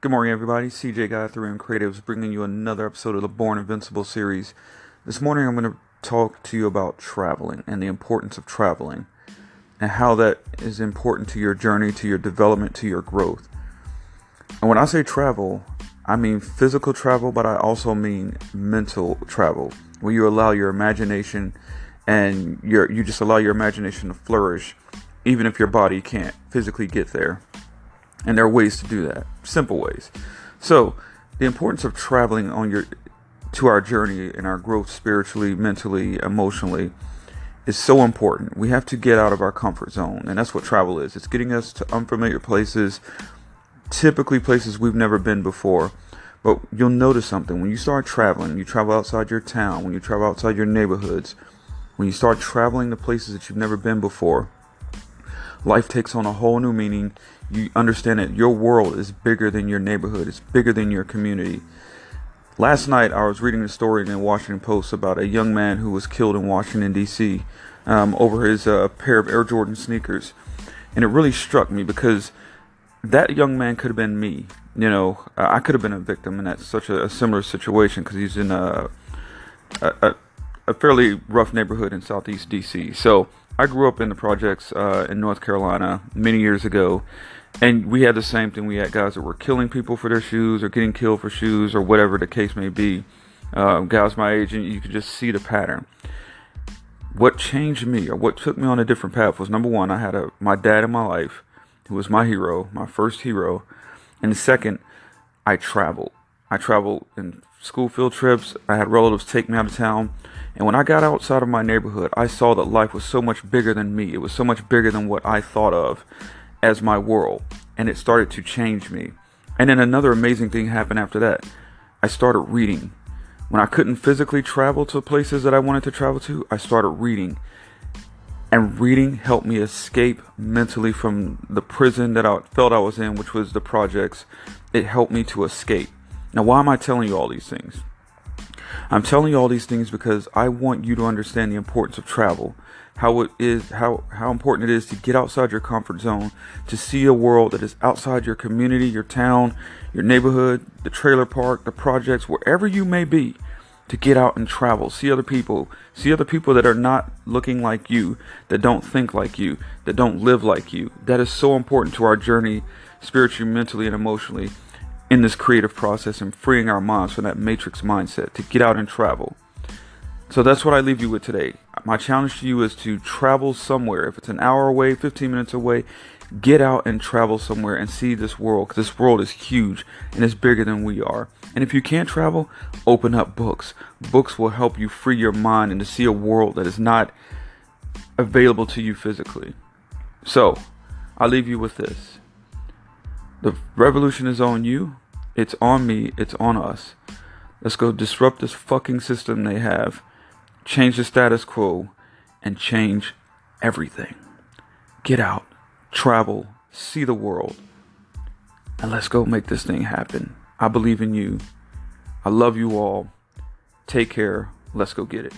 Good morning, everybody. CJ Guthrie and Creatives bringing you another episode of the Born Invincible series. This morning, I'm going to talk to you about traveling and the importance of traveling and how that is important to your journey, to your development, to your growth. And when I say travel, I mean physical travel, but I also mean mental travel, where you allow your imagination and your you just allow your imagination to flourish, even if your body can't physically get there. And there are ways to do that, simple ways. So, the importance of traveling on your to our journey and our growth spiritually, mentally, emotionally is so important. We have to get out of our comfort zone, and that's what travel is. It's getting us to unfamiliar places, typically places we've never been before. But you'll notice something when you start traveling, you travel outside your town, when you travel outside your neighborhoods, when you start traveling to places that you've never been before, life takes on a whole new meaning. You understand that your world is bigger than your neighborhood, it's bigger than your community. Last night, I was reading a story in the Washington Post about a young man who was killed in Washington, D.C., um, over his uh, pair of Air Jordan sneakers. And it really struck me because that young man could have been me. You know, I could have been a victim in that such a, a similar situation because he's in a, a, a fairly rough neighborhood in Southeast D.C. So I grew up in the projects uh, in North Carolina many years ago, and we had the same thing. We had guys that were killing people for their shoes, or getting killed for shoes, or whatever the case may be. Uh, guys my age, and you could just see the pattern. What changed me, or what took me on a different path, was number one, I had a my dad in my life, who was my hero, my first hero, and second, I traveled. I traveled in school field trips. I had relatives take me out of town. And when I got outside of my neighborhood, I saw that life was so much bigger than me. It was so much bigger than what I thought of as my world. And it started to change me. And then another amazing thing happened after that. I started reading. When I couldn't physically travel to places that I wanted to travel to, I started reading. And reading helped me escape mentally from the prison that I felt I was in, which was the projects. It helped me to escape. Now, why am I telling you all these things? I'm telling you all these things because I want you to understand the importance of travel. How it is how how important it is to get outside your comfort zone, to see a world that is outside your community, your town, your neighborhood, the trailer park, the projects, wherever you may be, to get out and travel, see other people, see other people that are not looking like you, that don't think like you, that don't live like you. That is so important to our journey spiritually, mentally, and emotionally in this creative process and freeing our minds from that matrix mindset to get out and travel. So that's what I leave you with today. My challenge to you is to travel somewhere. If it's an hour away, 15 minutes away, get out and travel somewhere and see this world because this world is huge and it's bigger than we are. And if you can't travel, open up books. Books will help you free your mind and to see a world that is not available to you physically. So, I'll leave you with this. The revolution is on you. It's on me. It's on us. Let's go disrupt this fucking system they have, change the status quo, and change everything. Get out, travel, see the world, and let's go make this thing happen. I believe in you. I love you all. Take care. Let's go get it.